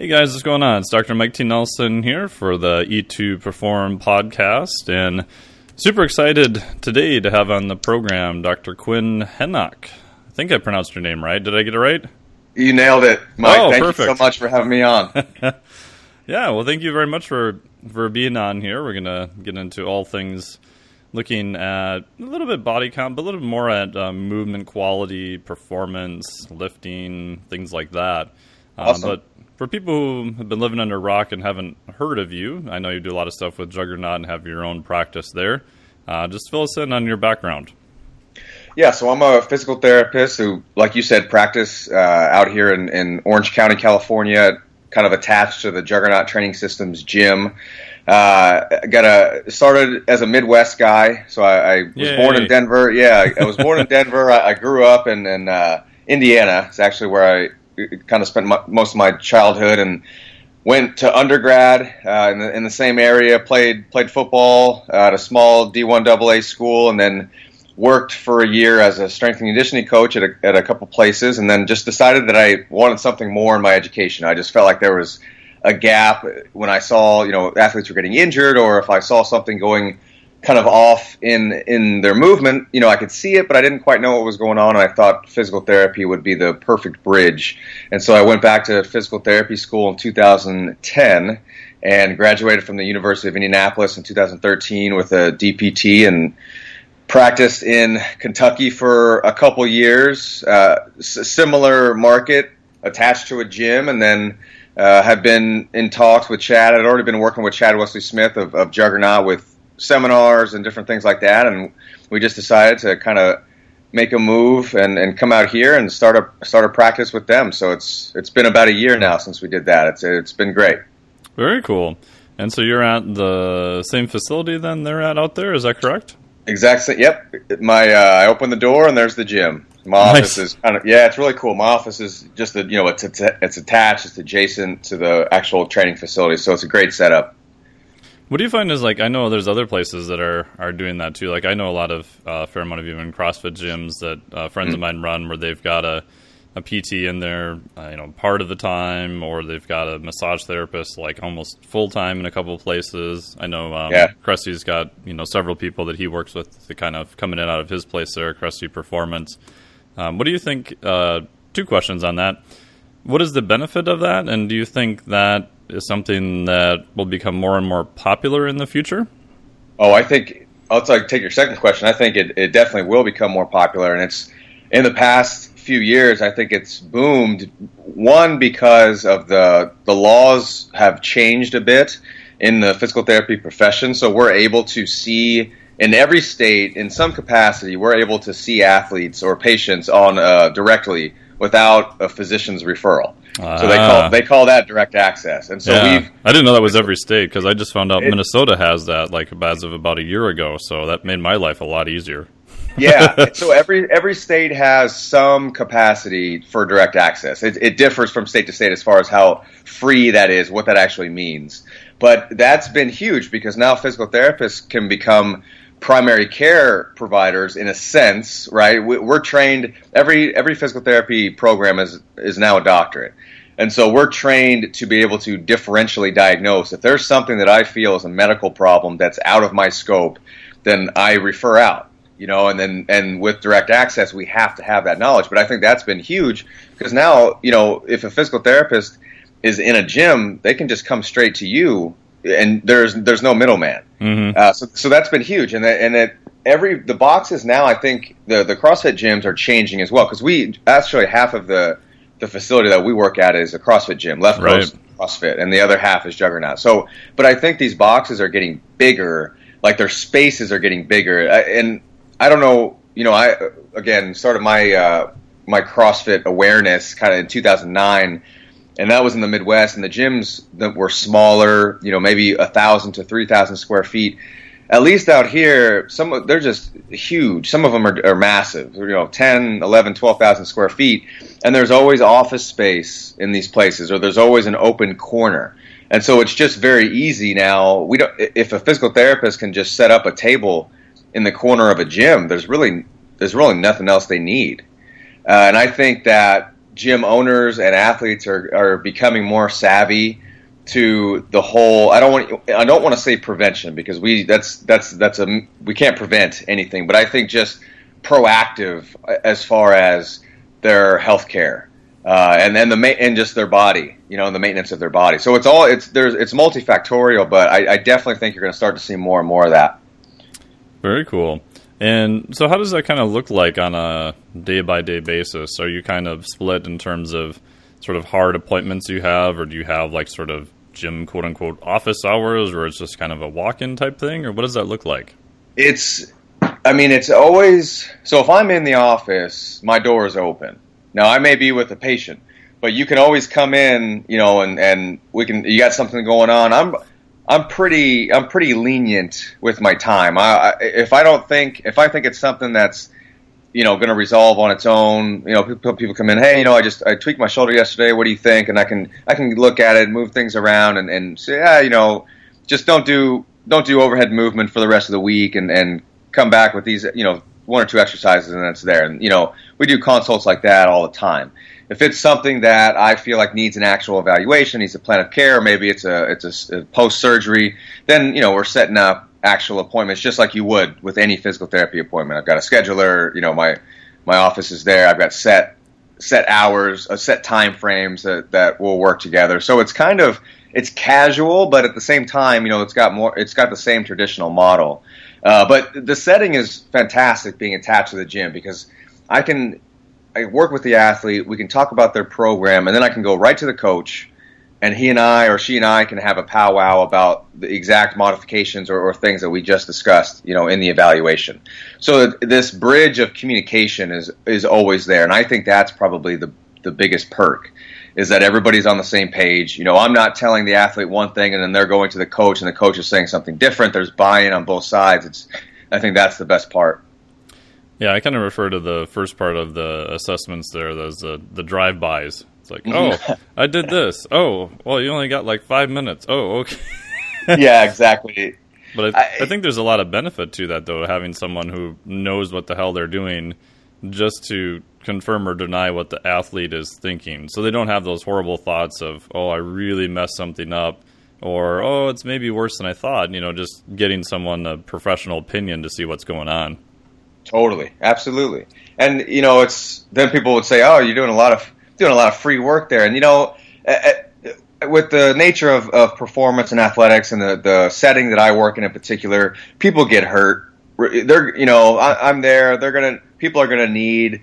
Hey guys, what's going on? It's Dr. Mike T. Nelson here for the E2 Perform podcast, and super excited today to have on the program Dr. Quinn Henoch. I think I pronounced your name right. Did I get it right? You nailed it, Mike. Oh, thank perfect. you so much for having me on. yeah, well, thank you very much for for being on here. We're gonna get into all things looking at a little bit body comp, but a little bit more at um, movement quality, performance, lifting, things like that. Um, Awesome. but for people who have been living under a rock and haven't heard of you, I know you do a lot of stuff with Juggernaut and have your own practice there. Uh, just fill us in on your background. yeah, so I'm a physical therapist who, like you said, practice uh, out here in, in Orange County, California, kind of attached to the Juggernaut Training Systems gym. Uh, got a started as a Midwest guy, so I, I was Yay. born in Denver. Yeah, I was born in Denver. I, I grew up in, in uh, Indiana. It's actually where I kind of spent my, most of my childhood and went to undergrad uh, in, the, in the same area. played played football at a small D1 AA school, and then worked for a year as a strength and conditioning coach at a, at a couple places, and then just decided that I wanted something more in my education. I just felt like there was a gap when I saw you know athletes were getting injured, or if I saw something going kind of off in in their movement. You know, I could see it, but I didn't quite know what was going on. And I thought physical therapy would be the perfect bridge, and so I went back to physical therapy school in 2010 and graduated from the University of Indianapolis in 2013 with a DPT and practiced in Kentucky for a couple years. Uh, s- similar market attached to a gym, and then. Uh, have been in talks with Chad. I'd already been working with Chad Wesley Smith of, of Juggernaut with seminars and different things like that, and we just decided to kind of make a move and, and come out here and start a start a practice with them. So it's it's been about a year now since we did that. It's it's been great. Very cool. And so you're at the same facility then they're at out there, is that correct? Exact same. Yep. My uh, I open the door and there's the gym. My Nice. office is kind of yeah, it's really cool. My office is just a, you know it's it's it's attached, it's adjacent to the actual training facility, so it's a great setup. What do you find is like I know there's other places that are are doing that too. Like I know a lot of uh, fair amount of even CrossFit gyms that uh, friends of mine run where they've got a a PT in there, uh, you know, part of the time, or they've got a massage therapist like almost full time in a couple of places. I know um, Yeah. Krusty's got you know several people that he works with to kind of coming in out of his place there, Krusty Performance. Um, what do you think? Uh, two questions on that. What is the benefit of that, and do you think that is something that will become more and more popular in the future? Oh, I think I'll take your second question. I think it, it definitely will become more popular, and it's in the past few years. I think it's boomed. One because of the the laws have changed a bit in the physical therapy profession, so we're able to see in every state, in some capacity, we're able to see athletes or patients on uh, directly without a physician's referral. So they Ah. call they call that direct access, and so yeah, we've I didn't know that was every state because I just found out It- Minnesota has that like as of about a year ago. So that made my life a lot easier. yeah. So every every state has some capacity for direct access. It, it differs from state to state as far as how free that is, what that actually means. But that's been huge because now physical therapists can become primary care providers in a sense, right? We, we're trained every every physical therapy program is is now a doctorate. And so we're trained to be able to differentially diagnose. If there's something that I feel is a medical problem that's out of my scope, then I refer out you know, and then and with direct access, we have to have that knowledge. But I think that's been huge because now, you know, if a physical therapist is in a gym, they can just come straight to you, and there's there's no middleman. Mm-hmm. Uh, so so that's been huge, and that, and that every the boxes now, I think the the CrossFit gyms are changing as well because we actually half of the the facility that we work at is a CrossFit gym, left Right. coast CrossFit, and the other half is Juggernaut. So, but I think these boxes are getting bigger, like their spaces are getting bigger, I, and I don't know, you know, I again started my uh, my CrossFit awareness kind of in 2009, and that was in the Midwest, and the gyms that were smaller, you know, maybe a thousand to three thousand square feet. At least out here, some they're just huge. Some of them are, are massive, you know, 10, 11, 12,000 square feet. And there's always office space in these places, or there's always an open corner. And so it's just very easy now. We don't, if a physical therapist can just set up a table in the corner of a gym, there's really there's really nothing else they need. Uh, and I think that gym owners and athletes are, are becoming more savvy to the whole. I don't want I don't want to say prevention because we that's that's that's a we can't prevent anything, but I think just proactive as far as their health care. Uh, and then the and just their body, you know, the maintenance of their body. So it's all it's there's it's multifactorial, but I, I definitely think you're going to start to see more and more of that. Very cool. And so, how does that kind of look like on a day by day basis? Are you kind of split in terms of sort of hard appointments you have, or do you have like sort of gym quote unquote office hours, where it's just kind of a walk in type thing, or what does that look like? It's, I mean, it's always so if I'm in the office, my door is open. Now, I may be with a patient, but you can always come in, you know, and, and we can, you got something going on. I'm, I'm pretty I'm pretty lenient with my time. I, I, if I don't think if I think it's something that's you know going to resolve on its own, you know, people, people come in, hey, you know, I just I tweaked my shoulder yesterday. What do you think? And I can I can look at it, move things around, and, and say, yeah, you know, just don't do don't do overhead movement for the rest of the week, and and come back with these, you know, one or two exercises, and it's there. And you know, we do consults like that all the time if it's something that I feel like needs an actual evaluation, needs a plan of care, maybe it's a it's a, a post surgery, then you know we're setting up actual appointments just like you would with any physical therapy appointment. I've got a scheduler, you know my my office is there. I've got set set hours, uh, set time frames that that will work together. So it's kind of it's casual, but at the same time, you know, it's got more. It's got the same traditional model, uh, but the setting is fantastic being attached to the gym because I can I work with the athlete. We can talk about their program, and then I can go right to the coach, and he and I or she and I can have a powwow about the exact modifications or, or things that we just discussed, you know, in the evaluation. So this bridge of communication is is always there, and I think that's probably the the biggest perk is that everybody's on the same page. You know, I'm not telling the athlete one thing and then they're going to the coach and the coach is saying something different. There's buy-in on both sides. It's I think that's the best part. Yeah, I kind of refer to the first part of the assessments there as uh, the, the drive bys. It's like, mm-hmm. oh, I did this. Oh, well, you only got like five minutes. Oh, okay. yeah, exactly. But I, I, I, think there's a lot of benefit to that, though, having someone who knows what the hell they're doing just to confirm or deny what the athlete is thinking. So they don't have those horrible thoughts of, oh, I really messed something up, or, oh, it's maybe worse than I thought. You know, just getting someone a professional opinion to see what's going on. Totally, absolutely. And you know, it's then people would say, "Oh, you're doing a lot of doing a lot of free work there." And you know, eh, eh, with the nature of, of performance and athletics and the the setting that I work in in particular, people get hurt. They're you know, I, I'm there. They're gonna people are gonna need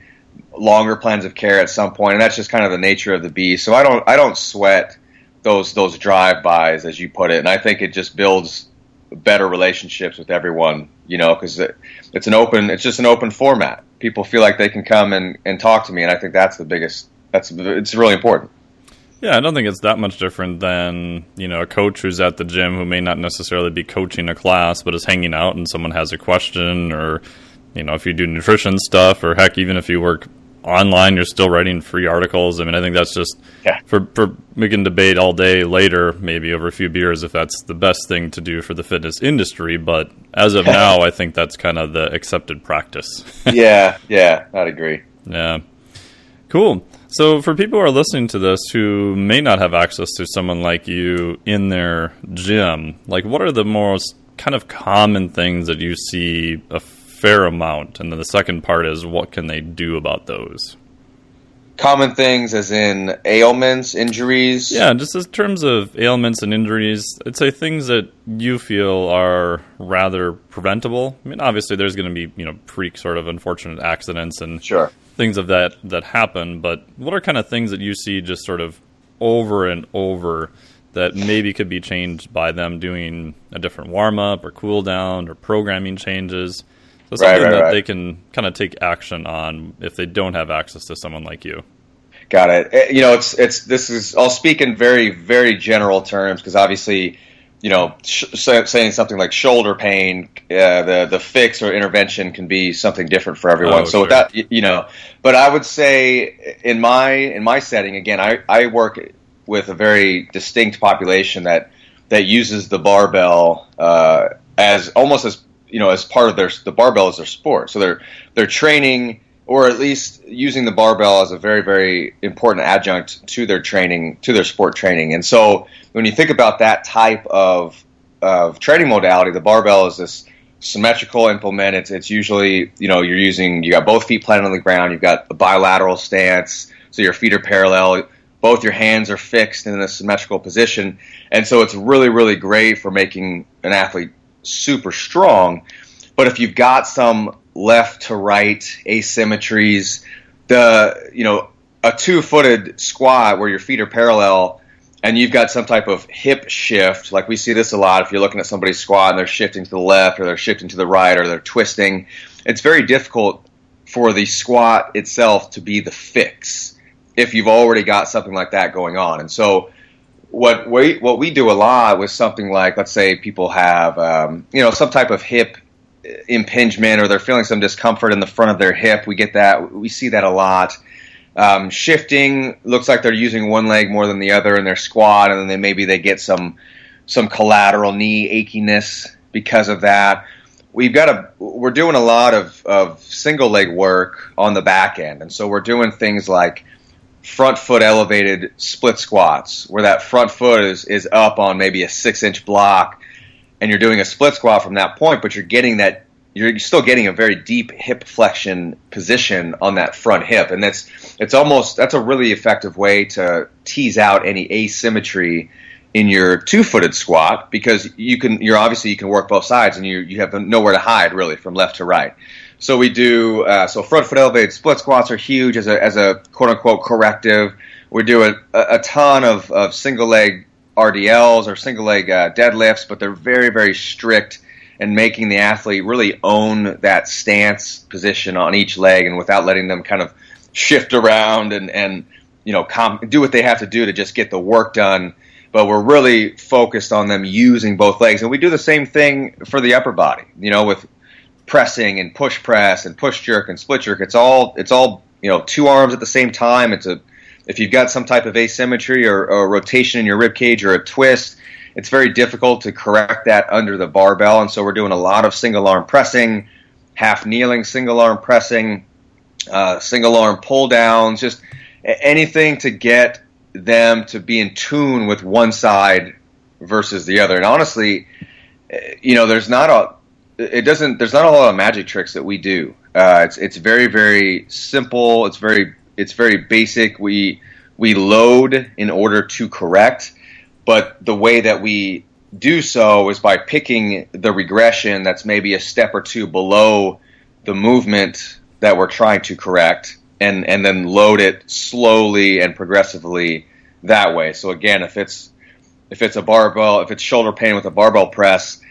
longer plans of care at some point, and that's just kind of the nature of the beast. So I don't I don't sweat those those drive bys as you put it, and I think it just builds better relationships with everyone, you know, because it, it's an open, it's just an open format. People feel like they can come and, and talk to me, and I think that's the biggest. That's it's really important. Yeah, I don't think it's that much different than you know a coach who's at the gym who may not necessarily be coaching a class, but is hanging out, and someone has a question, or you know if you do nutrition stuff, or heck, even if you work online, you're still writing free articles. I mean, I think that's just yeah. for, for we can debate all day later, maybe over a few beers, if that's the best thing to do for the fitness industry. But as of now, I think that's kind of the accepted practice. yeah, yeah, I'd agree. Yeah, cool. So for people who are listening to this who may not have access to someone like you in their gym, like what are the most kind of common things that you see a fair amount. And then the second part is what can they do about those? Common things, as in ailments, injuries. Yeah, just in terms of ailments and injuries, I'd say things that you feel are rather preventable. I mean, obviously, there's going to be you know freak sort of unfortunate accidents and sure. things of that that happen. But what are kind of things that you see just sort of over and over that maybe could be changed by them doing a different warm up or cool down or programming changes? So something right, right, that right. they can kind of take action on if they don't have access to someone like you. Got it. Eh, you know, it's it's this is. I'll speak in very very general terms because obviously, you know, sh- saying something like shoulder pain, uh, the the fix or intervention can be something different for everyone. Oh, so sure. that you know, but I would say in my in my setting again, I I work with a very distinct population that that uses the barbell uh, as almost as you know as part of their the barbell is their sport. So they're they're training or at least using the barbell as a very, very important adjunct to their training, to their sport training. And so when you think about that type of, of training modality, the barbell is this symmetrical implement. It's, it's usually, you know, you're using, you got both feet planted on the ground, you've got a bilateral stance, so your feet are parallel, both your hands are fixed in a symmetrical position. And so it's really, really great for making an athlete super strong. But if you've got some left to right asymmetries. The you know a two footed squat where your feet are parallel and you've got some type of hip shift, like we see this a lot if you're looking at somebody's squat and they're shifting to the left or they're shifting to the right or they're twisting. It's very difficult for the squat itself to be the fix if you've already got something like that going on. And so what we what we do a lot with something like let's say people have um, you know some type of hip impingement or they're feeling some discomfort in the front of their hip. We get that. We see that a lot. Um, shifting looks like they're using one leg more than the other in their squat, and then maybe they get some some collateral knee achiness because of that. We've got a we're doing a lot of, of single leg work on the back end, and so we're doing things like front foot elevated split squats, where that front foot is is up on maybe a six inch block and you're doing a split squat from that point, but you're getting that you're still getting a very deep hip flexion position on that front hip, and that's it's almost that's a really effective way to tease out any asymmetry in your two-footed squat because you can you're obviously you can work both sides and you you have nowhere to hide really from left to right. So we do uh, so front foot elevated split squats are huge as a as a quote unquote corrective. We do a, a ton of, of single leg RDLs or single leg uh, deadlifts, but they're very, very strict in making the athlete really own that stance position on each leg and without letting them kind of shift around and, and you know, comp- do what they have to do to just get the work done. But we're really focused on them using both legs. And we do the same thing for the upper body, you know, with pressing and push press and push jerk and split jerk. It's all, it's all, you know, two arms at the same time. It's a, if you've got some type of asymmetry or, or rotation in your rib cage or a twist, it's very difficult to correct that under the barbell. And so we're doing a lot of single arm pressing, half kneeling, single arm pressing, uh, single arm pull downs, just anything to get them to be in tune with one side versus the other. And honestly, you know, there's not a it doesn't there's not a lot of magic tricks that we do. Uh, it's it's very very simple. It's very it's very basic. We we load in order to correct, but the way that we do so is by picking the regression that's maybe a step or two below the movement that we're trying to correct and and then load it slowly and progressively that way. So again, if it's if it's a barbell, if it's shoulder pain with a barbell press,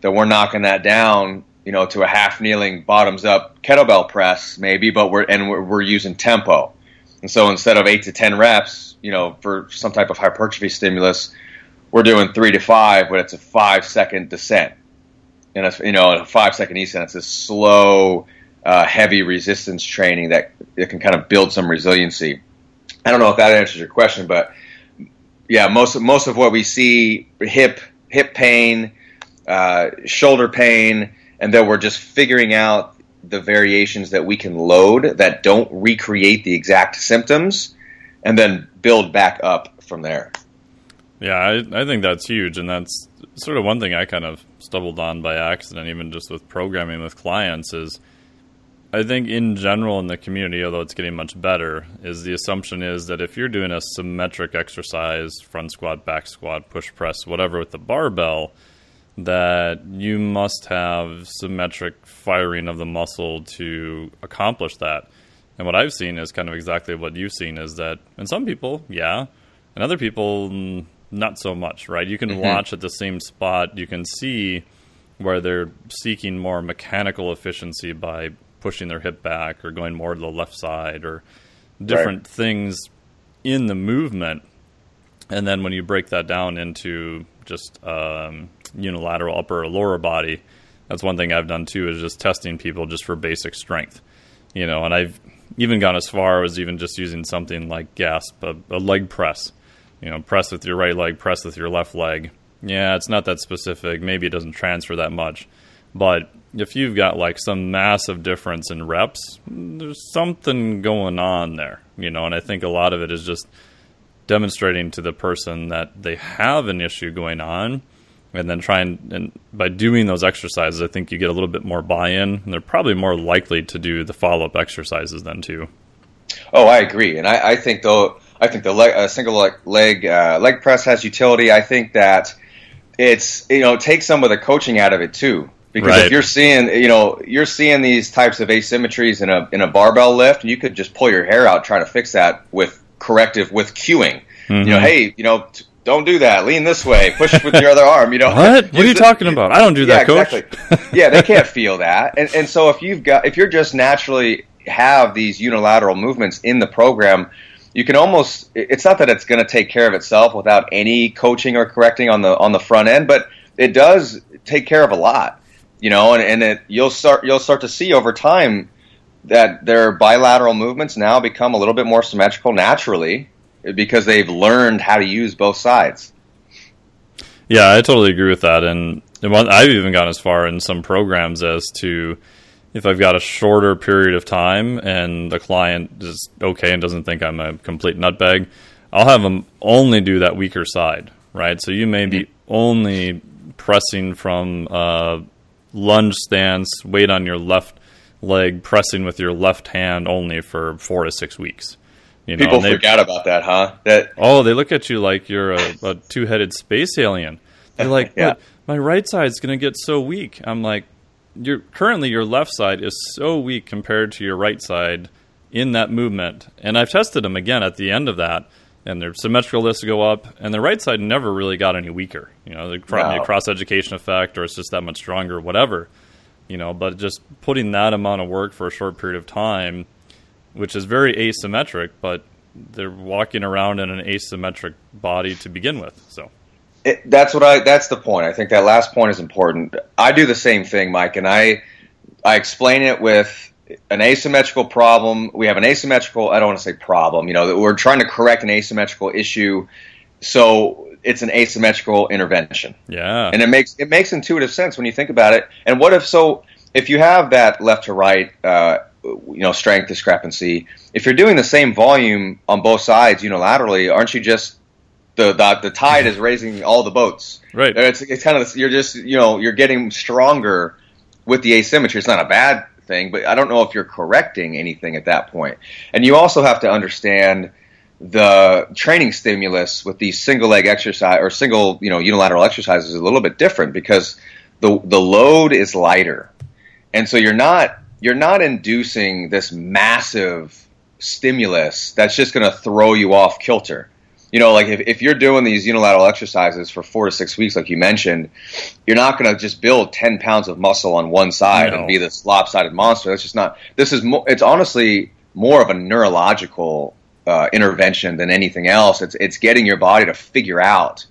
then we're knocking that down you know, to a half kneeling bottoms up kettlebell press maybe, but we're and we're, we're, using tempo. And so instead of eight to ten reps, you know, for some type of hypertrophy stimulus, we're doing three to five, but it's a five second descent. And it's, you know, a five second descent. It's a slow, uh, heavy resistance training that it can kind of build some resiliency. I don't know if that answers your question, but yeah, most most of what we see hip hip pain, uh, shoulder pain and then we're just figuring out the variations that we can load that don't recreate the exact symptoms and then build back up from there. Yeah, I, I think that's huge. And that's sort of one thing I kind of stumbled on by accident, even just with programming with clients, is I think in general in the community, although it's getting much better, is the assumption is that if you're doing a symmetric exercise, front squat, back squat, push press, whatever with the barbell, that you must have symmetric firing of the muscle to accomplish that. And what I've seen is kind of exactly what you've seen is that in some people, yeah, and other people, not so much, right? You can mm-hmm. watch at the same spot, you can see where they're seeking more mechanical efficiency by pushing their hip back or going more to the left side or different right. things in the movement. And then when you break that down into just um, unilateral upper or lower body. That's one thing I've done too is just testing people just for basic strength. You know, and I've even gone as far as even just using something like gasp, a, a leg press. You know, press with your right leg, press with your left leg. Yeah, it's not that specific. Maybe it doesn't transfer that much. But if you've got like some massive difference in reps, there's something going on there, you know. And I think a lot of it is just demonstrating to the person that they have an issue going on, and then try and by doing those exercises, I think you get a little bit more buy-in, and they're probably more likely to do the follow-up exercises then too. Oh, I agree, and I, I think though I think the leg, uh, single leg leg, uh, leg press has utility. I think that it's you know take some of the coaching out of it too. Because Right. if you're seeing you know you're seeing these types of asymmetries in a in a barbell lift, you could just pull your hair out trying to fix that with corrective with cueing. You know, hey, you know. T- don't do that. Lean this way. Push with your other arm. You know What? What are you talking about? I don't do that, yeah, coach. Exactly. yeah, they can't feel that. And and so if you've got if you're just naturally have these unilateral movements in the program, you can almost it's not that it's going to take care of itself without any coaching or correcting on the on the front end, but it does take care of a lot. You know, and, and it you'll start you'll start to see over time that their bilateral movements now become a little bit more symmetrical naturally because they've learned how to use both sides. Yeah, I totally agree with that. And I've even gone as far in some programs as to if I've got a shorter period of time and the client is okay and doesn't think I'm a complete nutbag, I'll have them only do that weaker side, right? So you may be only pressing from uh, lunge stance, weight on your left leg, pressing with your left hand only for four to six weeks. You know, People they- forget about that, huh? That Oh, they look at you like you're a, a two-headed space alien. They're like, Yeah. "But my right side's going to get so weak." I'm like, "You're currently your left side is so weak compared to your right side in that movement." And I've tested them again at the end of that, and their symmetrical lifts go up, and the right side never really got any weaker. You know, probably No. a cross education effect, or it's just that much stronger, whatever. You know, but just putting that amount of work for a short period of time, which is very asymmetric, but they're walking around in an asymmetric body to begin with. So It, that's what I. That's the point. I think that last point is important. I do the same thing, Mike, and I I explain it with an asymmetrical problem. We have an asymmetrical. I don't want to say problem. You know, that we're trying to correct an asymmetrical issue, so it's an asymmetrical intervention, yeah, and it makes it makes intuitive sense when you think about it. And what if so? If you have that left to right, uh, you know, strength discrepancy, if you're doing the same volume on both sides unilaterally, aren't you just the, the the tide is raising all the boats. Right. It's, it's kind of you're just you know you're getting stronger with the asymmetry. It's not a bad thing, but I don't know if you're correcting anything at that point. And you also have to understand the training stimulus with these single leg exercise or single you know unilateral exercises is a little bit different because the the load is lighter, and so you're not you're not inducing this massive stimulus that's just going to throw you off kilter you know, like if, if you're doing these unilateral exercises for four to six weeks, like you mentioned, you're not going to just build 10 pounds of muscle on one side No. and be this lopsided monster. That's just not, this is, mo- it's honestly more of a neurological uh, intervention than anything else. It's, it's getting your body to figure out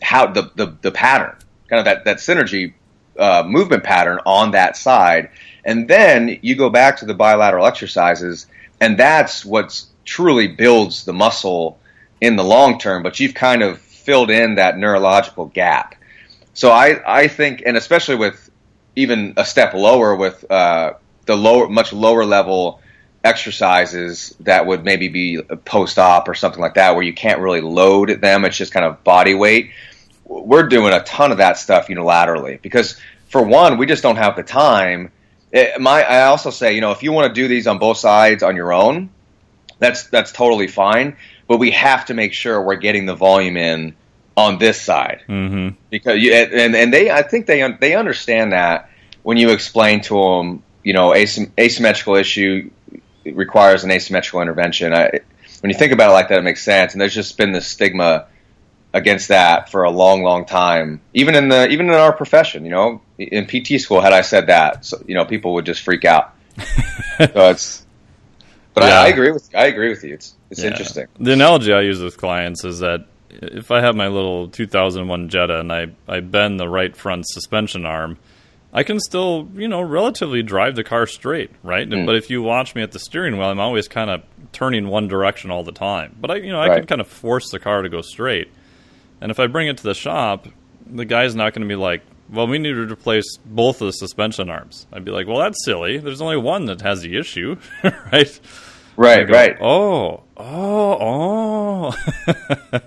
how the, the, the pattern, kind of that, that synergy uh, movement pattern on that side. And then you go back to the bilateral exercises, and that's what truly builds the muscle in the long term, but you've kind of filled in that neurological gap. So I, I think, and especially with even a step lower with uh, the lower, much lower level exercises that would maybe be post op or something like that, where you can't really load them. It's just kind of body weight. We're doing a ton of that stuff unilaterally because, for one, we just don't have the time. It, my, I also say, you know, if you want to do these on both sides on your own, that's that's totally fine. But we have to make sure we're getting the volume in on this side hmm because you, and and they I think they they understand that when you explain to them, you know, asym- asymmetrical issue requires an asymmetrical intervention. I, when you think about it like that, it makes sense. And there's just been this stigma against that for a long, long time. Even in the even in our profession, you know, in PT school, had I said that, so, you know, people would just freak out. so it's. But Yeah. I, I agree with I agree with you. It's it's Yeah. interesting. The analogy I use with clients is that if I have my little 2001 Jetta and I, I bend the right front suspension arm, I can still, you know, relatively drive the car straight, right? Mm. But if you watch me at the steering wheel, I'm always kind of turning one direction all the time. But I, you know, I Right. can kind of force the car to go straight. And if I bring it to the shop, the guy's not going to be like well, we need to replace both of the suspension arms. I'd be like, well, that's silly. There's only one that has the issue, right? Right, go, right. Oh, oh, oh. but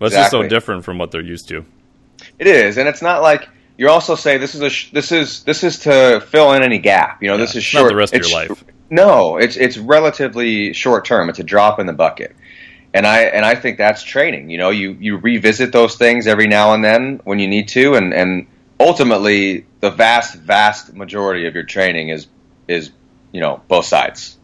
it's just so different from what they're used to. It is, and it's not like you're also saying this is a sh- this is this is to fill in any gap. You know, this is it's not short. the rest of your life. No, it's it's relatively short term. It's a drop in the bucket, and I and I think that's training. You know, you you revisit those things every now and then when you need to, and and ultimately the vast vast majority of your training is is you know both sides.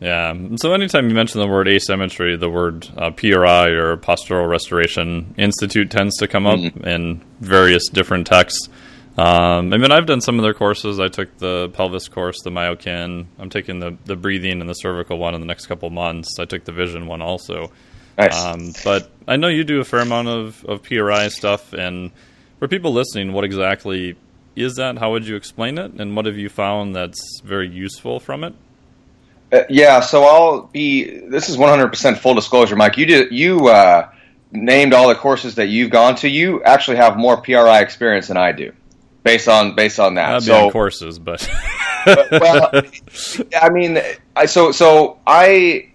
Yeah. So anytime you mention the word asymmetry, the word uh, PRI or Postural Restoration Institute tends to come up in various different texts. Um, I mean, I've done some of their courses. I took the pelvis course, the myokin. I'm taking the, the breathing and the cervical one in the next couple months. I took the vision one also. Nice. Um, but I know you do a fair amount of, of PRI stuff. And for people listening, what exactly is that? How would you explain it? And what have you found that's very useful from it? Uh, yeah, so I'll be. This is 100% full disclosure, Mike. You did you uh, named all the courses that you've gone to. You actually have more PRI experience than I do, based on based on that. So courses, but well, I mean, I, so so I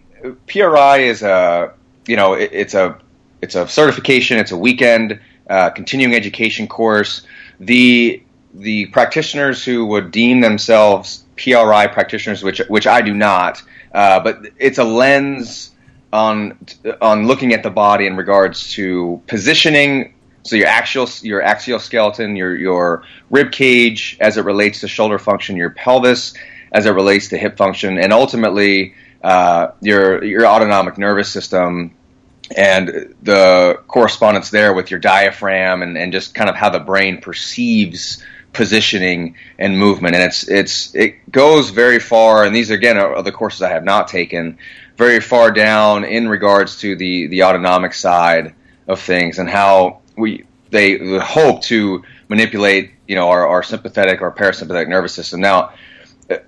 PRI is a you know it, it's a it's a certification. It's a weekend uh, continuing education course. The the practitioners who would deem themselves PRI practitioners, which which I do not, uh, but it's a lens on on looking at the body in regards to positioning. So your axial your axial skeleton, your your rib cage as it relates to shoulder function, your pelvis as it relates to hip function, and ultimately uh, your your autonomic nervous system and the correspondence there with your diaphragm and, and just kind of how the brain perceives positioning and movement. And it's it's it goes very far and these again are the courses I have not taken very far down in regards to the the autonomic side of things and how we they hope to manipulate you know our, our sympathetic or parasympathetic nervous system. Now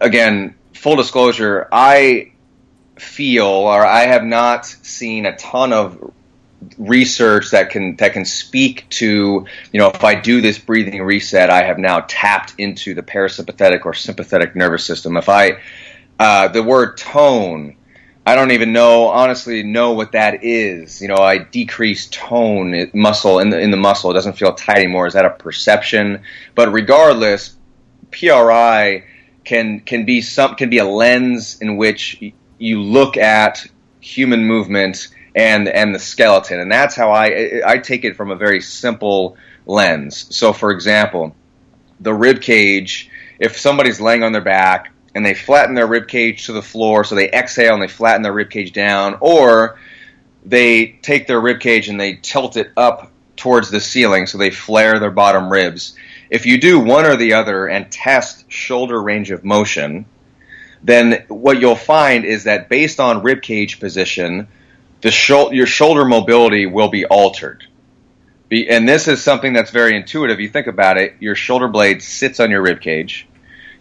again full disclosure I feel or I have not seen a ton of research that can that can speak to you know if I do this breathing reset I have now tapped into the parasympathetic or sympathetic nervous system. If I uh, the word tone I don't even know honestly know what that is you know I decrease tone muscle in the in the muscle it doesn't feel tight anymore is that a perception but regardless PRI can can be some can be a lens in which you look at human movement and and the skeleton, and that's how I I take it from a very simple lens. So, for example, the rib cage. If somebody's laying on their back and they flatten their rib cage to the floor, so they exhale and they flatten their rib cage down, or they take their rib cage and they tilt it up towards the ceiling, so they flare their bottom ribs. If you do one or the other and test shoulder range of motion, then what you'll find is that based on rib cage position, the shou- your shoulder mobility will be altered. Be, and this is something that's very intuitive. You think about it, your shoulder blade sits on your rib cage.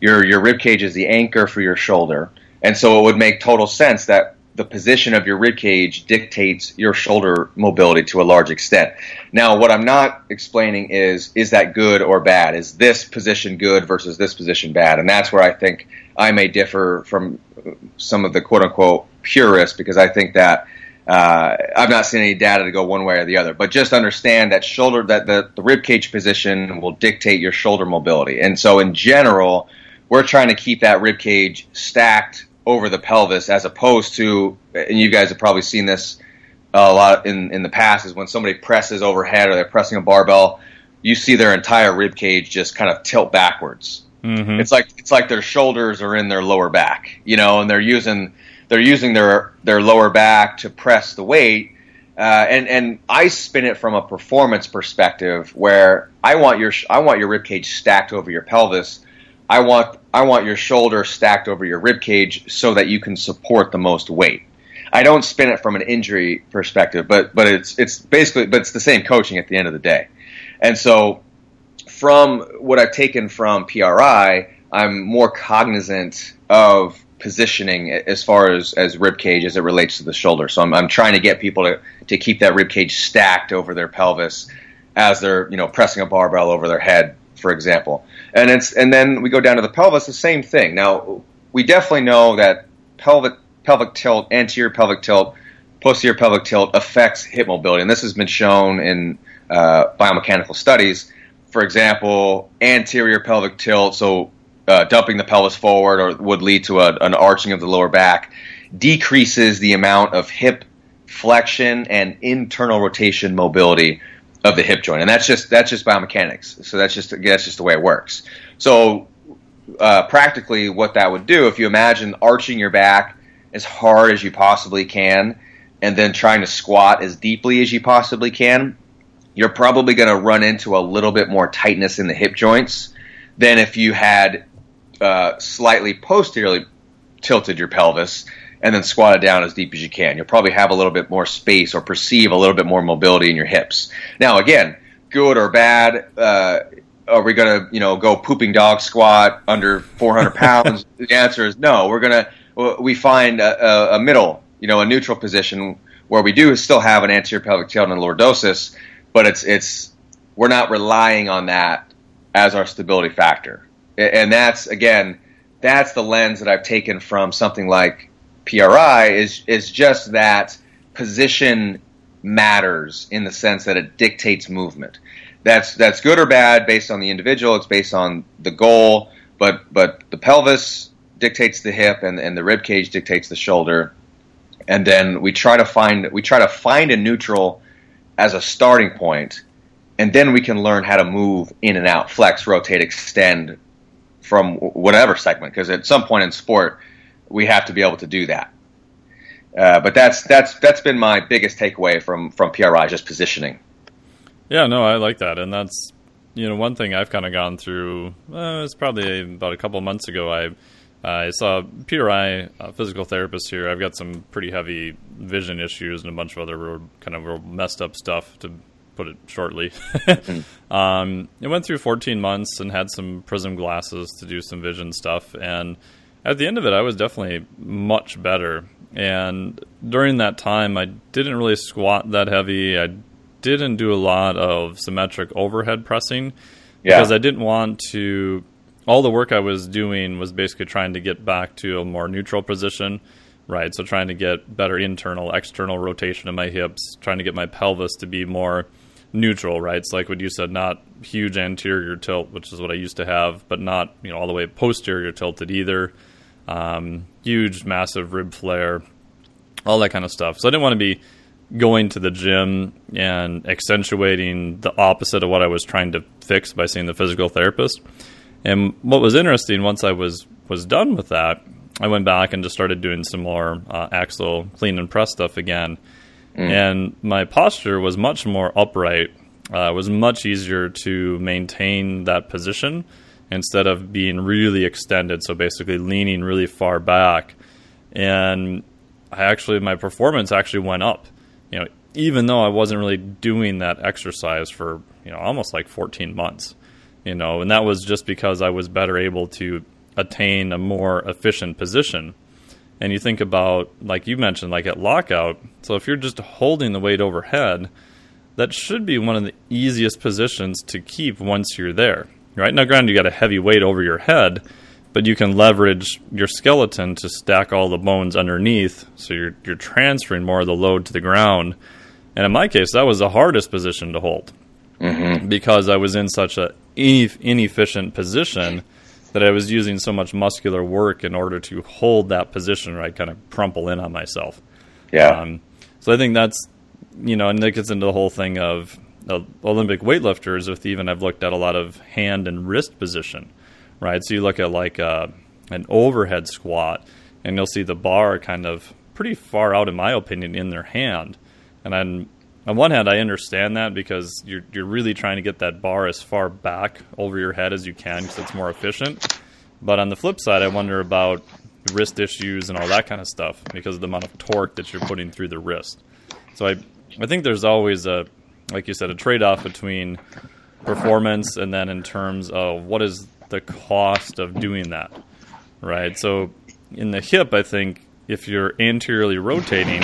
Your your rib cage is the anchor for your shoulder, and so it would make total sense that the position of your rib cage dictates your shoulder mobility to a large extent. Now, what I'm not explaining is is that good or bad? Is this position good versus this position bad? And that's where I think I may differ from some of the quote unquote purists because I think that uh, I've not seen any data to go one way or the other. But just understand that shoulder that the, the rib cage position will dictate your shoulder mobility. And so in general, we're trying to keep that rib cage stacked over the pelvis as opposed to and you guys have probably seen this a lot in in the past is when somebody presses overhead or they're pressing a barbell, you see their entire rib cage just kind of tilt backwards. Mhm. It's like it's like their shoulders are in their lower back, you know, and they're using they're using their their lower back to press the weight. Uh, and and I spin it from a performance perspective where I want your sh- I want your rib cage stacked over your pelvis. I want I want your shoulder stacked over your rib cage so that you can support the most weight. I don't spin it from an injury perspective, but but it's it's basically but it's the same coaching at the end of the day. And so from what I've taken from PRI, I'm more cognizant of positioning as far as, as rib cage as it relates to the shoulder. So I'm, I'm trying to get people to, to keep that rib cage stacked over their pelvis as they're you know pressing a barbell over their head, for example. And it's and then we go down to the pelvis, the same thing. Now we definitely know that pelvic pelvic tilt, anterior pelvic tilt, posterior pelvic tilt affects hip mobility, and this has been shown in uh, biomechanical studies. For example, anterior pelvic tilt, so uh, dumping the pelvis forward, or would lead to a, an arching of the lower back, decreases the amount of hip flexion and internal rotation mobility of the hip joint, and that's just that's just biomechanics. So that's just that's just the way it works. So uh, practically, what that would do, if you imagine arching your back as hard as you possibly can, and then trying to squat as deeply as you possibly can, you're probably going to run into a little bit more tightness in the hip joints than if you had uh, slightly posteriorly tilted your pelvis and then squat it down as deep as you can. You'll probably have a little bit more space or perceive a little bit more mobility in your hips. Now, again, good or bad, uh, are we going to, you know, go pooping dog squat under 400 pounds? the answer is no. We're going to, we find a, a, middle, you know, a neutral position where we do still have an anterior pelvic tilt and lordosis, but it's, it's, we're not relying on that as our stability factor. And that's, again, that's the lens that I've taken from something like PRI is is just that position matters in the sense that it dictates movement. That's that's good or bad based on the individual. It's based on the goal, but but the pelvis dictates the hip, and, and the rib cage dictates the shoulder. And then we try to find we try to find a neutral as a starting point, and then we can learn how to move in and out, flex, rotate, extend from whatever segment. Because at some point in sport, we have to be able to do that. Uh, but that's that's that's been my biggest takeaway from from PRI, just positioning. Yeah, no, I like that, and that's you know one thing I've kind of gone through. Uh, it's probably about a couple months ago. I uh, I saw Peter I, a physical therapist here. I've got some pretty heavy vision issues and a bunch of other real, kind of real messed up stuff to put it shortly. um, I went through 14 months and had some prism glasses to do some vision stuff, and at the end of it, I was definitely much better. And during that time, I didn't really squat that heavy. I didn't do a lot of symmetric overhead pressing yeah. because I didn't want to. All the work I was doing was basically trying to get back to a more neutral position, right? So trying to get better internal, external rotation in my hips, trying to get my pelvis to be more neutral, right? It's like what you said, not huge anterior tilt, which is what I used to have, but not you know all the way posterior tilted either um, huge, massive rib flare, all that kind of stuff. So I didn't want to be going to the gym and accentuating the opposite of what I was trying to fix by seeing the physical therapist. And what was interesting once I was was done with that, I went back and just started doing some more uh, axle clean and press stuff again. Mm. And my posture was much more upright. Uh, it was much easier to maintain that position instead of being really extended. So basically leaning really far back. And I actually, my performance actually went up. You know, even though I wasn't really doing that exercise for, you know, almost like 14 months, you know, and that was just because I was better able to attain a more efficient position. And you think about, like you mentioned, like at lockout. So if you're just holding the weight overhead, that should be one of the easiest positions to keep once you're there. Right now, granted, you got a heavy weight over your head, but you can leverage your skeleton to stack all the bones underneath, so you're you're transferring more of the load to the ground. And in my case, that was the hardest position to hold mm-hmm. because I was in such a inefficient position that I was using so much muscular work in order to hold that position, right? Kind of crumple in on myself. Yeah. Um, so I think that's you know, and that gets into the whole thing of Olympic weightlifters, with even I've looked at a lot of hand and wrist position, right? So you look at like a, uh, an overhead squat, and you'll see the bar kind of pretty far out, in my opinion, in their hand. And on, on one hand, I understand that because you're you're really trying to get that bar as far back over your head as you can because it's more efficient. But on the flip side, I wonder about wrist issues and all that kind of stuff because of the amount of torque that you're putting through the wrist. So I I think there's always a like you said, a trade off between performance and then in terms of what is the cost of doing that, right? So in the hip, I think if you're anteriorly rotating,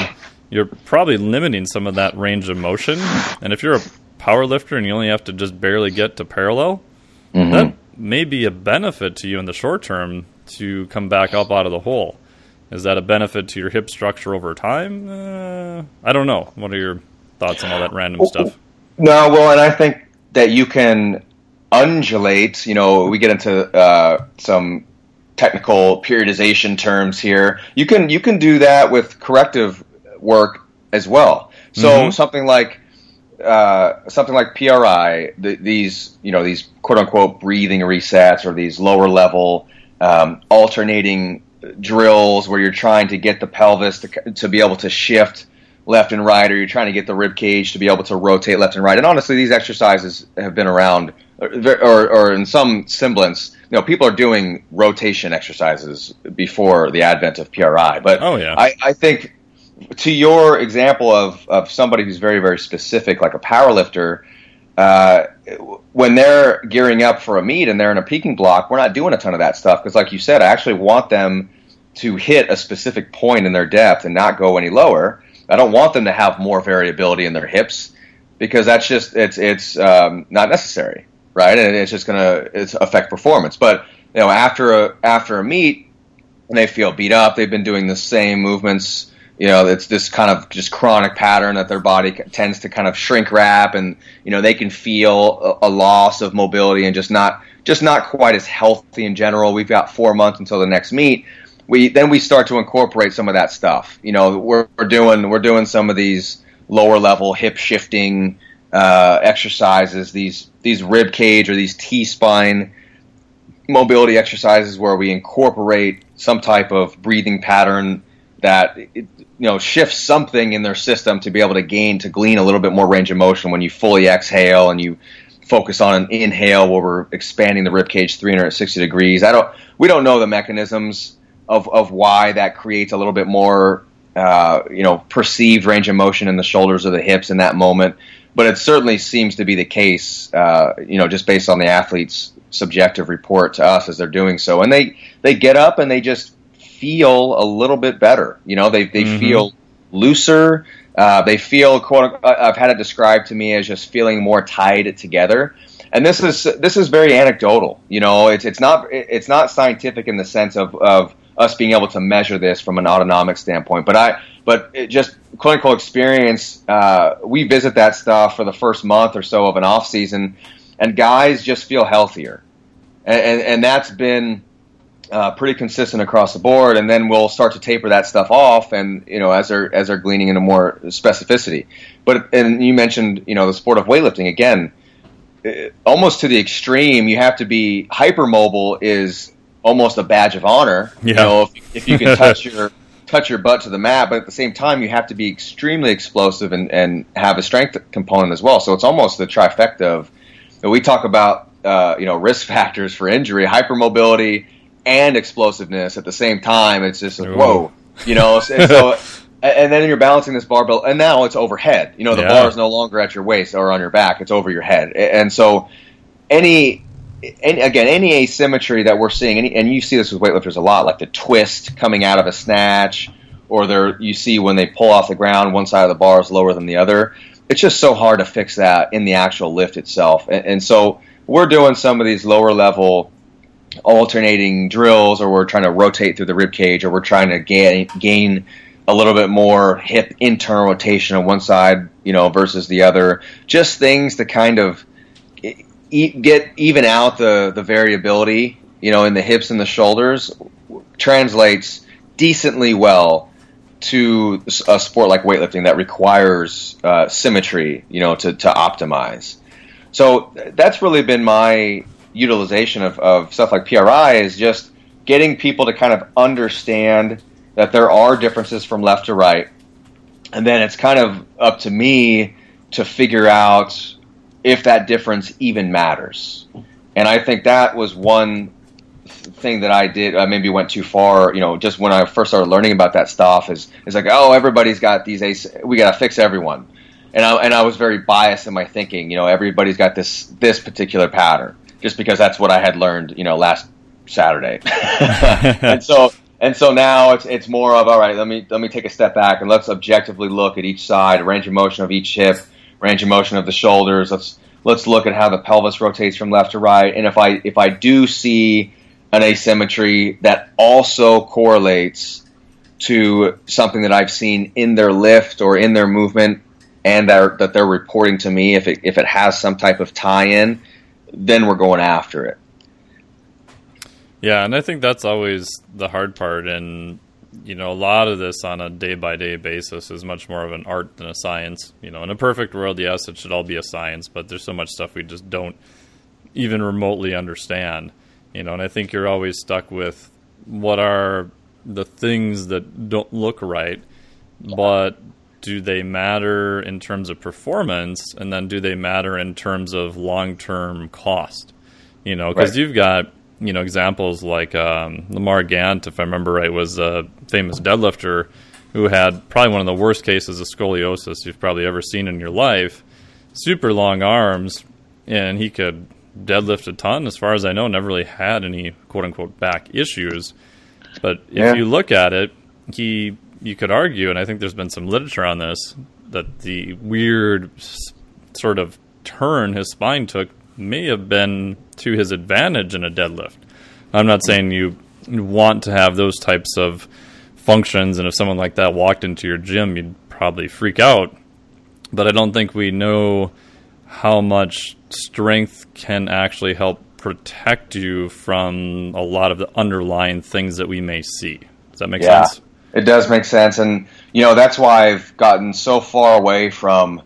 you're probably limiting some of that range of motion. And if you're a power lifter and you only have to just barely get to parallel, mm-hmm. that may be a benefit to you in the short term to come back up out of the hole. Is that a benefit to your hip structure over time? Uh, I don't know. What are your thoughts on all that random stuff? No, well, and I think that you can undulate. You know, we get into uh, some technical periodization terms here. You can you can do that with corrective work as well. So mm-hmm. something like uh, something like PRI, the, these you know these quote unquote breathing resets or these lower level um, alternating drills where you're trying to get the pelvis to, to be able to shift left and right, or you're trying to get the rib cage to be able to rotate left and right. And honestly, these exercises have been around, or, or in some semblance, you know, people are doing rotation exercises before the advent of PRI. But oh, yeah. I, I think to your example of, of somebody who's very, very specific, like a power lifter, uh, when they're gearing up for a meet and they're in a peaking block, we're not doing a ton of that stuff because, like you said, I actually want them to hit a specific point in their depth and not go any lower. I don't want them to have more variability in their hips because that's just it's it's um, not necessary, right? And it's just gonna it's affect performance. But you know, after a after a meet, and they feel beat up. They've been doing the same movements you know, it's this kind of just chronic pattern that their body tends to kind of shrink wrap, and you know they can feel a, a, loss of mobility and just not just not quite as healthy in general. We've got four months until the next meet. We then we start to incorporate some of that stuff. You know, we're, we're doing we're doing some of these lower level hip shifting uh, exercises, these these rib cage or these T spine mobility exercises where we incorporate some type of breathing pattern that it, you know shifts something in their system to be able to gain to glean a little bit more range of motion when you fully exhale and you focus on an inhale where we're expanding the rib cage 360 degrees. I don't we don't know the mechanisms of of why that creates a little bit more uh, you know perceived range of motion in the shoulders or the hips in that moment, but it certainly seems to be the case. Uh, you know, just based on the athlete's subjective report to us as they're doing so, and they they get up and they just feel a little bit better. You know, they they mm-hmm. feel looser. Uh, they feel quote. I've had it described to me as just feeling more tied together. And this is this is very anecdotal. You know, it's it's not it's not scientific in the sense of of us being able to measure this from an autonomic standpoint. But I but just clinical experience. Uh, we visit that stuff for the first month or so of an off season, and guys just feel healthier, and, and, and that's been uh, pretty consistent across the board, and then we'll start to taper that stuff off, and you know, as they're as they're gleaning into more specificity. But and you mentioned you know the sport of weightlifting again, uh, almost to the extreme. You have to be hypermobile is almost a badge of honor. Yeah. You know, if, if you can touch your touch your butt to the mat, but at the same time, you have to be extremely explosive and, and have a strength component as well. So it's almost the trifecta of. We talk about uh, you know risk factors for injury, hypermobility and explosiveness at the same time. It's just like, whoa, you know. And so, and then you're balancing this barbell, and now it's overhead. You know, the yeah. bar is no longer at your waist or on your back; it's over your head. And so, any, any again, any asymmetry that we're seeing, any, and you see this with weightlifters a lot, like the twist coming out of a snatch, or there you see when they pull off the ground, one side of the bar is lower than the other. It's just so hard to fix that in the actual lift itself, and, and so we're doing some of these lower level alternating drills or we're trying to rotate through the rib cage or we're trying to gain gain a little bit more hip internal rotation on one side, you know, versus the other. Just things to kind of get even out the the variability, you know, in the hips and the shoulders translates decently well to a sport like weightlifting that requires uh, symmetry, you know, to, to optimize. So that's really been my utilization of, of stuff like PRI is just getting people to kind of understand that there are differences from left to right. And then it's kind of up to me to figure out if that difference even matters. And I think that was one thing that I did. I maybe went too far. You know, just when I first started learning about that stuff, is is like, oh, everybody's got these. Ace, we got to fix everyone. And I, and I was very biased in my thinking. You know, everybody's got this this particular pattern just because that's what I had learned, you know, last Saturday. and so and so now it's it's more of all right. Let me let me take a step back and let's objectively look at each side, range of motion of each hip, range of motion of the shoulders. Let's let's look at how the pelvis rotates from left to right. And if I if I do see an asymmetry that also correlates to something that I've seen in their lift or in their movement and that, that they're reporting to me, if it, if it has some type of tie in, then we're going after it. Yeah, and I think that's always the hard part. And, you know, a lot of this on a day by day basis is much more of an art than a science. You know, in a perfect world, yes, it should all be a science, but there's so much stuff we just don't even remotely understand. You know, and I think you're always stuck with what are the things that don't look right, but do they matter in terms of performance, and then do they matter in terms of long term cost? You know, because right. you've got you know examples like um, Lamar Gant, if I remember right, was a famous deadlifter who had probably one of the worst cases of scoliosis you've probably ever seen in your life. Super long arms, and he could deadlift a ton. As far as I know, never really had any quote unquote back issues. But if yeah. you look at it, he you could argue, and I think there's been some literature on this, that the weird sort of turn his spine took may have been to his advantage in a deadlift. I'm not saying you want to have those types of functions, and if someone like that walked into your gym, you'd probably freak out. But I don't think we know how much strength can actually help protect you from a lot of the underlying things that we may see. Does that make yeah, sense? It does make sense, and you know that's why I've gotten so far away from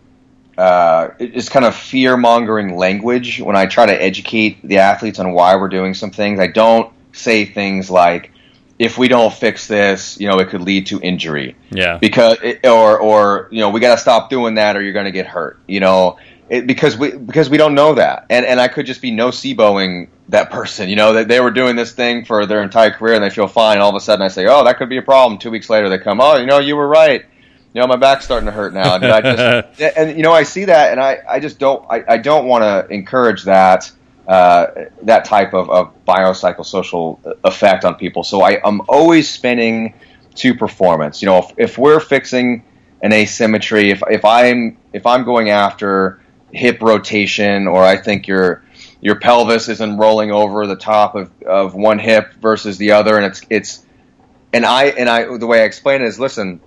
uh, it's kind of fear mongering language when I try to educate the athletes on why we're doing some things. I don't say things like, if we don't fix this, you know, it could lead to injury. Yeah. Because, it, or, or, you know, we got to stop doing that or you're going to get hurt, you know, it, because we, because we don't know that. And, and I could just be noceboing that person, you know, that they were doing this thing for their entire career and they feel fine. All of a sudden I say, oh, that could be a problem. Two weeks later they come, oh, you know, you were right you know, my back's starting to hurt now. And I just, and you know, I see that, and I, I just don't, I, I don't want to encourage that, uh, that type of, of biopsychosocial effect on people. So I, I'm always spinning to performance. You know, if, if we're fixing an asymmetry, if, if I'm, if I'm going after hip rotation, or I think your, your pelvis isn't rolling over the top of, of one hip versus the other, and it's, it's, and I, and I, the way I explain it is, listen,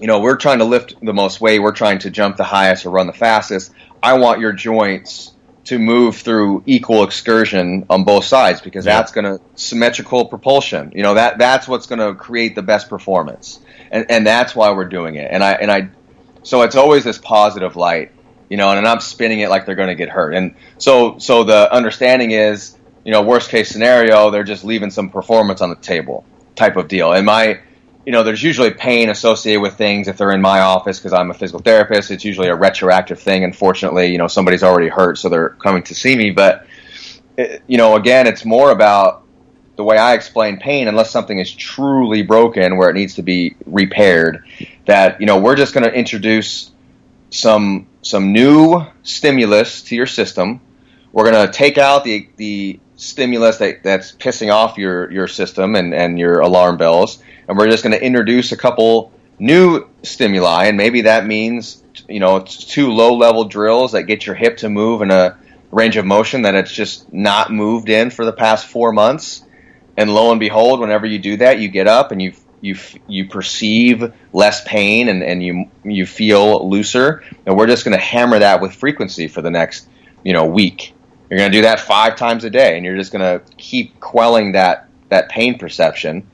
you know, we're trying to lift the most weight, we're trying to jump the highest or run the fastest. I want your joints to move through equal excursion on both sides because yeah. that's going to symmetrical propulsion. You know that that's what's going to create the best performance, and and that's why we're doing it. And I and I, so it's always this positive light, you know. And and I'm spinning it like they're going to get hurt. And so so the understanding is, you know, worst case scenario, they're just leaving some performance on the table, type of deal. And my you know, there's usually pain associated with things if they're in my office because I'm a physical therapist. It's usually a retroactive thing. Unfortunately, you know, somebody's already hurt, so they're coming to see me. But, it, you know, again, it's more about the way I explain pain, unless something is truly broken where it needs to be repaired, that, you know, we're just going to introduce some, some new stimulus to your system. We're going to take out the, the stimulus that, that's pissing off your, your system and, and your alarm bells and we're just going to introduce a couple new stimuli, and maybe that means you know two low level drills that get your hip to move in a range of motion that it's just not moved in for the past four months. And lo and behold, whenever you do that, you get up and you you you perceive less pain and, and you you feel looser. And we're just going to hammer that with frequency for the next you know week. You're going to do that five times a day, and you're just going to keep quelling that that pain perception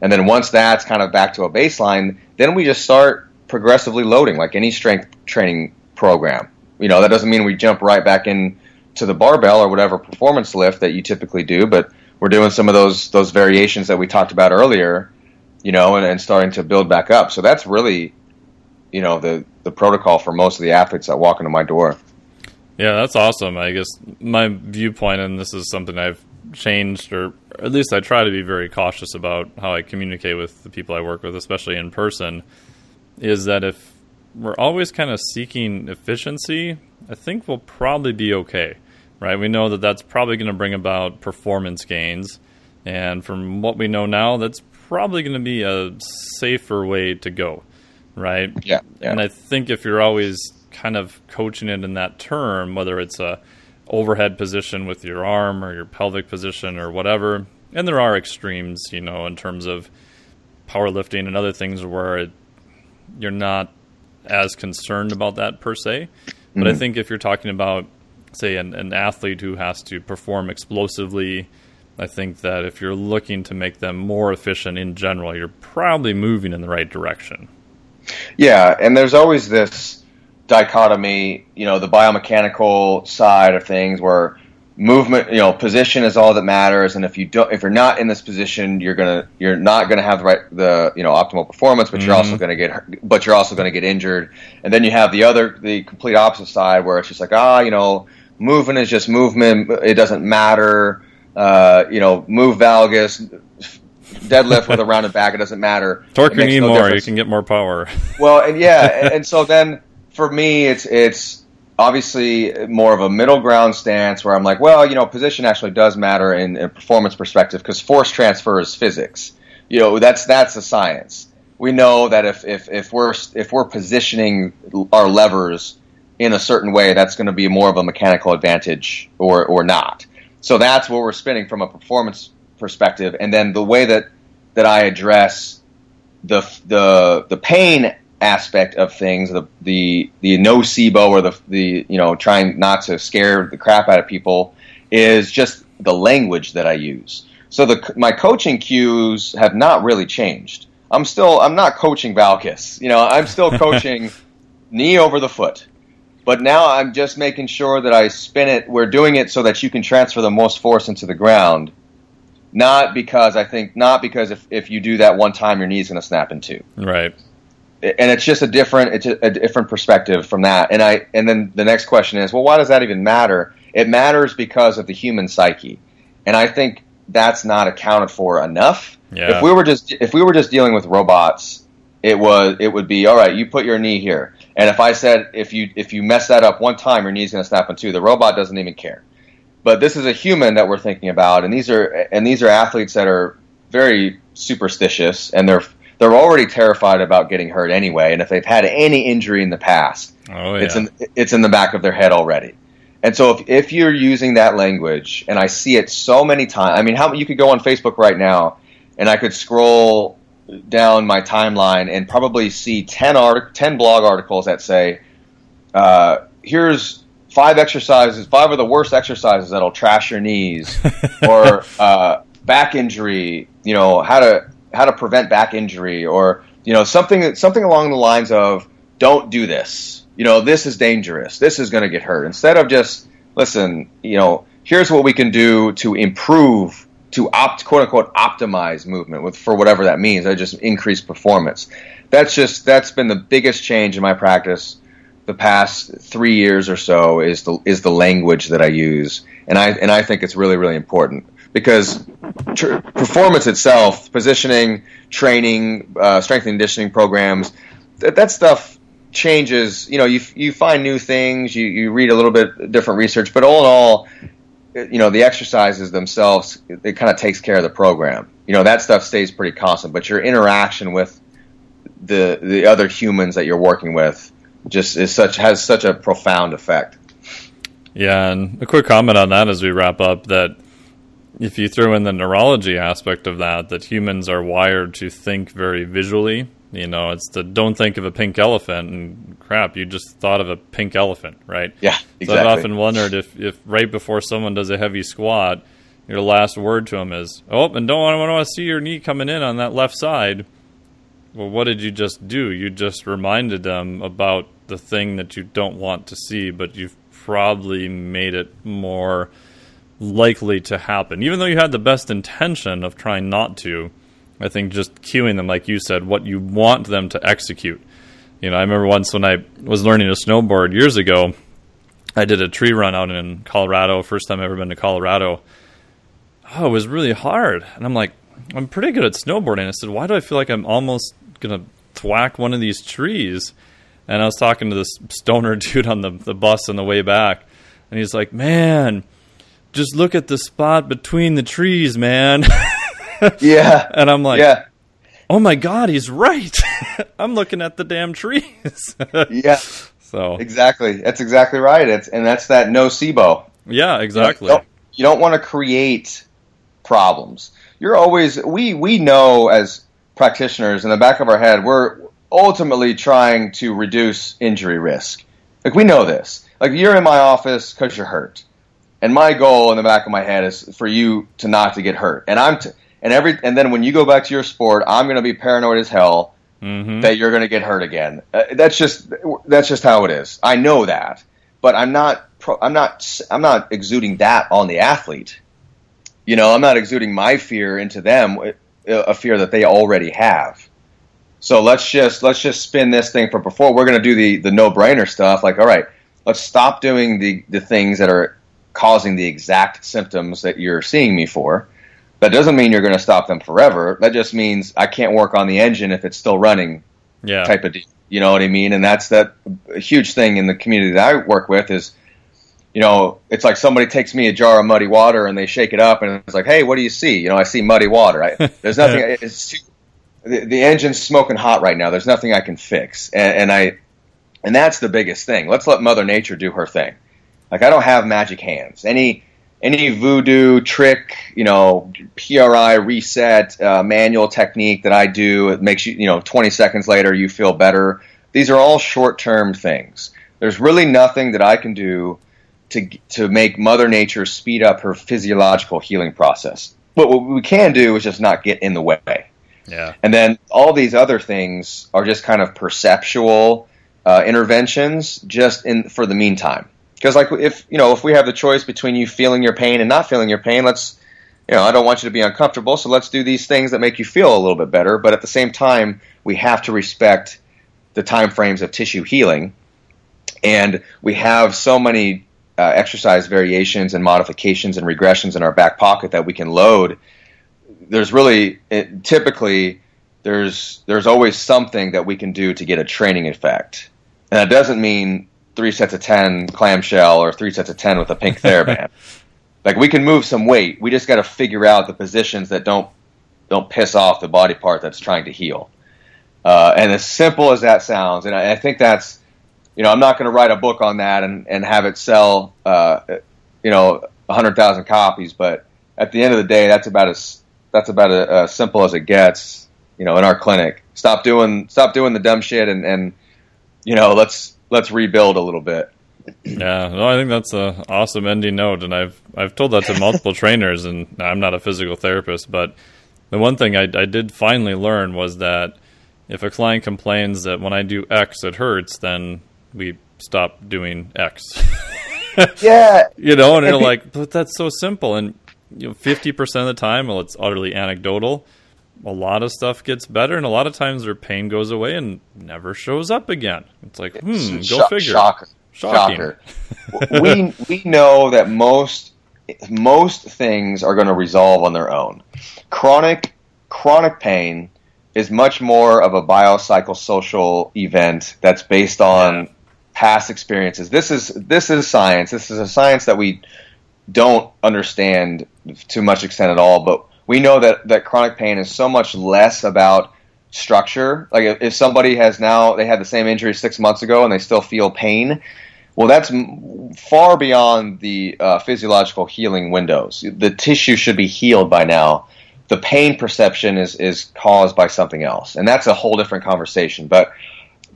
and then once that's kind of back to a baseline, then we just start progressively loading like any strength training program. You know, that doesn't mean we jump right back in to the barbell or whatever performance lift that you typically do, but we're doing some of those those variations that we talked about earlier, you know, and, and starting to build back up. So that's really, you know, the the protocol for most of the athletes that walk into my door. Yeah, that's awesome. I guess my viewpoint, and this is something I've changed, or at least I try to be very cautious about how I communicate with the people I work with, especially in person, is that if we're always kind of seeking efficiency, I think we'll probably be okay, right? We know that that's probably going to bring about performance gains. And from what we know now, that's probably going to be a safer way to go, right? Yeah, yeah. And I think if you're always kind of coaching it in that term, whether it's a overhead position with your arm or your pelvic position or whatever. And there are extremes, you know, in terms of powerlifting and other things where it, you're not as concerned about that per se. But mm-hmm. I think if you're talking about, say, an, an athlete who has to perform explosively, I think that if you're looking to make them more efficient in general, you're probably moving in the right direction. Yeah, and there's always this dichotomy, you know, the biomechanical side of things where movement, you know, position is all that matters, and if you don't, if you're not in this position, you're gonna, you're not gonna have the right, the you know, optimal performance, but mm-hmm. you're also mm-hmm. gonna get, but you're also gonna get injured, and then you have the other, the complete opposite side where it's just like, ah, you know, movement is just movement, it doesn't matter, uh, you know, move valgus, deadlift with a rounded back, it doesn't matter. Torque your knee no more, difference. you can get more power. well, and yeah, and, and so then for me, it's it's obviously more of a middle ground stance where I'm like, well, you know, position actually does matter in a performance perspective because force transfer is physics. You know, that's that's a science. We know that if, if, if we're if we're positioning our levers in a certain way, that's going to be more of a mechanical advantage or or not. So that's what we're spinning from a performance perspective, and then the way that that I address the the the pain aspect of things, the the the nocebo or the the you know trying not to scare the crap out of people, is just the language that I use. So the my coaching cues have not really changed. I'm still I'm not coaching valgus. You know, I'm still coaching knee over the foot. But now I'm just making sure that I spin it. We're doing it so that you can transfer the most force into the ground. Not because I think, not because if, if you do that one time, your knee's going to snap in two. Right and it's just a different it's a, a, different perspective from that. And i and then the next question is well why does that even matter? It matters because of the human psyche. And i think that's not accounted for enough. Yeah. if we were just if we were just dealing with robots it was it would be all right you put your knee here. And if i said if you if you mess that up one time your knee's going to snap in two. The robot doesn't even care. But this is a human that we're thinking about and these are and these are athletes that are very superstitious and they're they're already terrified about getting hurt anyway, and if they've had any injury in the past, oh, yeah. it's in it's in the back of their head already. And so if if you're using that language, and I see it so many times, I mean, how you could go on Facebook right now, and I could scroll down my timeline and probably see 10 art 10 blog articles that say, uh, here's five exercises, five of the worst exercises that'll trash your knees, or uh, back injury, you know, how to how to prevent back injury or you know something something along the lines of don't do this. You know, this is dangerous. This is going to get hurt. Instead of just listen, you know, here's what we can do to improve to opt quote unquote optimize movement with for whatever that means. I just increase performance. That's just that's been the biggest change in my practice the past three years or so is the is the language that I use, and I and I think it's really really important because tr- performance itself, positioning, training, uh, strength and conditioning programs, that, that stuff changes. You know, you you find new things, you you read a little bit different research, but all in all, you know, the exercises themselves, it kind of takes care of the program. You know, that stuff stays pretty constant, but your interaction with the the other humans that you're working with just is such has such a profound effect. Yeah, and a quick comment on that as we wrap up that if you throw in the neurology aspect of that, that humans are wired to think very visually. You know, it's the don't think of a pink elephant and crap, you just thought of a pink elephant, right? Yeah, exactly. So I've often wondered if, if right before someone does a heavy squat, your last word to them is, "Oh, and don't want to see your knee coming in on that left side." Well, what did you just do? You just reminded them about the thing that you don't want to see, but you've probably made it more likely to happen. Even though you had the best intention of trying not to, I think just cueing them, like you said, what you want them to execute. You know, I remember once when I was learning to snowboard years ago, I did a tree run out in Colorado, first time I ever been to Colorado. Oh, it was really hard. And I'm like, I'm pretty good at snowboarding. I said, why do I feel like I'm almost going to thwack one of these trees? And I was talking to this stoner dude on the, the bus on the way back. And he's like, man, just look at the spot between the trees, man. yeah. And I'm like, yeah. oh my God, he's right. I'm looking at the damn trees. yeah. So exactly, that's exactly right. It's and that's that nocebo. Yeah, exactly. You don't, you don't want to create problems. You're always we we know as practitioners in the back of our head we're ultimately trying to reduce injury risk. Like we know this. Like you're in my office because you're hurt, and my goal in the back of my head is for you to not to get hurt. And I'm t- and every and then when you go back to your sport, I'm going to be paranoid as hell Mhm. that you're going to get hurt again. Uh, that's just that's just how it is. I know that, but I'm not pro- I'm not I'm not exuding that on the athlete. You know, I'm not exuding my fear into them, uh, a fear that they already have. So let's just let's just spin this thing from before. We're going to do the the no brainer stuff. Like, all right, let's stop doing the the things that are causing the exact symptoms that you're seeing me for. That doesn't mean you're going to stop them forever. That just means I can't work on the engine if it's still running Yeah. type of deal. You know what I mean? And that's that a huge thing in the community that I work with is, you know, it's like somebody takes me a jar of muddy water and they shake it up and it's like, hey, what do you see? You know, I see muddy water. I, there's nothing. It's too, the, the engine's smoking hot right now. There's nothing I can fix, and, and I, and that's the biggest thing. Let's let Mother Nature do her thing. Like I don't have magic hands. Any any voodoo trick, you know, PRI reset uh, manual technique that I do it makes you, you know, 20 seconds later you feel better. These are all short term things. There's really nothing that I can do to to make Mother Nature speed up her physiological healing process. But what we can do is just not get in the way. Yeah. And then all these other things are just kind of perceptual uh, interventions, just in for the meantime. Because like if you know if we have the choice between you feeling your pain and not feeling your pain, let's you know I don't want you to be uncomfortable, so let's do these things that make you feel a little bit better. But at the same time, we have to respect the time frames of tissue healing, and we have so many uh, exercise variations and modifications and regressions in our back pocket that we can load. There's really it, typically there's there's always something that we can do to get a training effect, and that doesn't mean three sets of ten clamshell or three sets of ten with a pink TheraBand. like we can move some weight, we just got to figure out the positions that don't don't piss off the body part that's trying to heal. Uh, and as simple as that sounds, and I, I think that's you know I'm not going to write a book on that and and have it sell uh, you know hundred thousand copies, but at the end of the day, that's about as that's about as, as simple as it gets. You know, in our clinic, stop doing stop doing the dumb shit, and and you know, let's let's rebuild a little bit. Yeah, no, I think that's an awesome ending note, and I've I've told that to multiple trainers, and I'm not a physical therapist, but the one thing I, I did finally learn was that if a client complains that when I do X it hurts, then we stop doing X. Yeah, you know, and you're like, but that's so simple, and you know, fifty percent of the time, well, it's utterly anecdotal. A lot of stuff gets better, and a lot of times their pain goes away and never shows up again. It's like, hmm, go Shock- figure. Shocker. Shocking. Shocker. we we know that most most things are going to resolve on their own. Chronic chronic pain is much more of a biopsychosocial event that's based on Yeah. past experiences. This is this is science. This is a science that we don't understand to much extent at all, but we know that, that chronic pain is so much less about structure. Like if, if somebody has now they had the same injury six months ago and they still feel pain, well, that's far beyond the uh, physiological healing windows. The tissue should be healed by now. The pain perception is is caused by something else, and that's a whole different conversation. But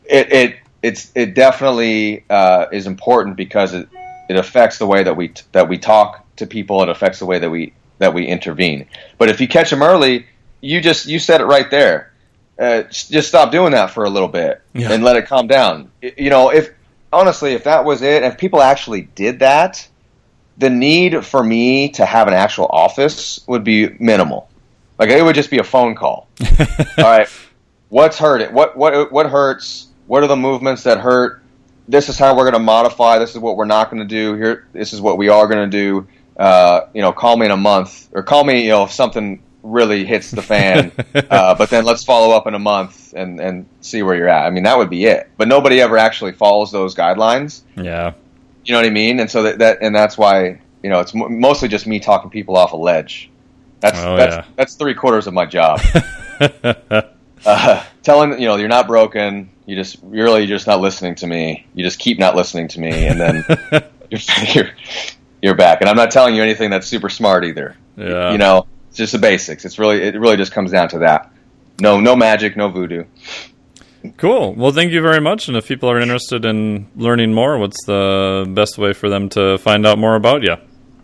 it it it's it definitely uh, is important because it it affects the way that we t- that we talk to people. It affects the way that we that we intervene. But if you catch them early, you just you said it right there. Uh, just stop doing that for a little bit Yeah. and let it calm down. You know, if honestly, if that was it, if people actually did that, the need for me to have an actual office would be minimal. Like it would just be a phone call. All right, what's hurt? What what what hurts? What are the movements that hurt? This is how we're going to modify. This is what we're not going to do. Here, this is what we are going to do. Uh, you know, call me in a month, or call me. You know, if something really hits the fan. uh, but then let's follow up in a month and and see where you're at. I mean, that would be it. But nobody ever actually follows those guidelines. Yeah. You know what I mean? And so that, that and that's why you know it's mo- mostly just me talking people off a ledge. That's Oh, that's yeah. that's three quarters of my job. uh, telling you know you're not broken. You just you're really just not listening to me. You just keep not listening to me, and then you're, you're you're back. And I'm not telling you anything that's super smart either. Yeah. You know, it's just the basics. It's really it really just comes down to that. No no magic, no voodoo. Cool. Well, thank you very much. And if people are interested in learning more, what's the best way for them to find out more about you?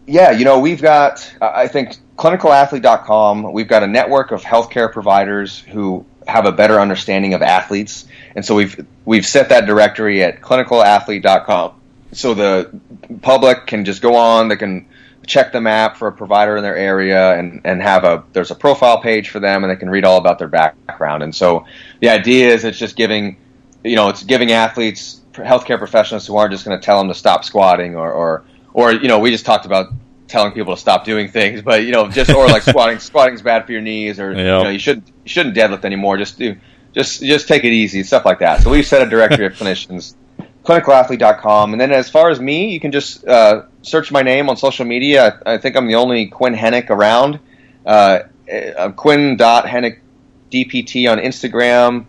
Yeah, you know, we've got, I think, clinicalathlete.com, we've got a network of healthcare providers who have a better understanding of athletes. And so we've, we've set that directory at clinicalathlete.com. So the public can just go on, they can check the map for a provider in their area and, and have a, there's a profile page for them and they can read all about their background. And so the idea is it's just giving, you know, it's giving athletes, healthcare professionals who aren't just going to tell them to stop squatting or, or or you know, we just talked about telling people to stop doing things, but you know, just or like squatting, squatting is bad for your knees, or yep. you know, you shouldn't you shouldn't deadlift anymore. Just do just just take it easy, stuff like that. So we've set a directory of clinicians, clinicalathlete.com, and then as far as me, you can just uh, search my name on social media. I, I, think I'm the only Quinn Henoch around. Uh, I'm DPT on Instagram.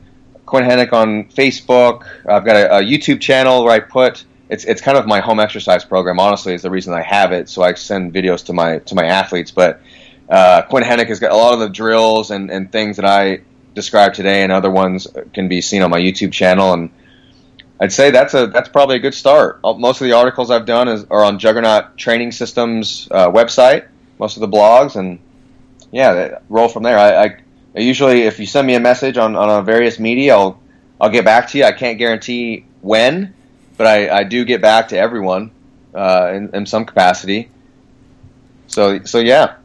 Quinn Henoch on Facebook. I've got a, a YouTube channel where I put it's it's kind of my home exercise program. Honestly, is the reason I have it. So I send videos to my to my athletes. But uh, Quinn Henoch has got a lot of the drills and, and things that I described today, and other ones can be seen on my YouTube channel. And I'd say that's a that's probably a good start. Most of the articles I've done is, are on Juggernaut Training Systems uh, website. Most of the blogs, and yeah, they roll from there. I, I, I usually, if you send me a message on on various media, I'll I'll get back to you. I can't guarantee when but I, I do get back to everyone uh, in, in some capacity. So so yeah.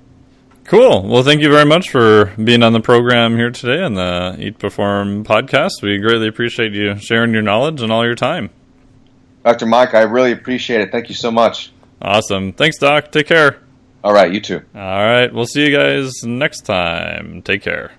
Cool. Well, thank you very much for being on the program here today on the Eat Perform podcast. We greatly appreciate you sharing your knowledge and all your time. Dr. Mike, I really appreciate it. Thank you so much. Awesome. Thanks, Doc. Take care. All right, you too. All right. We'll see you guys next time. Take care.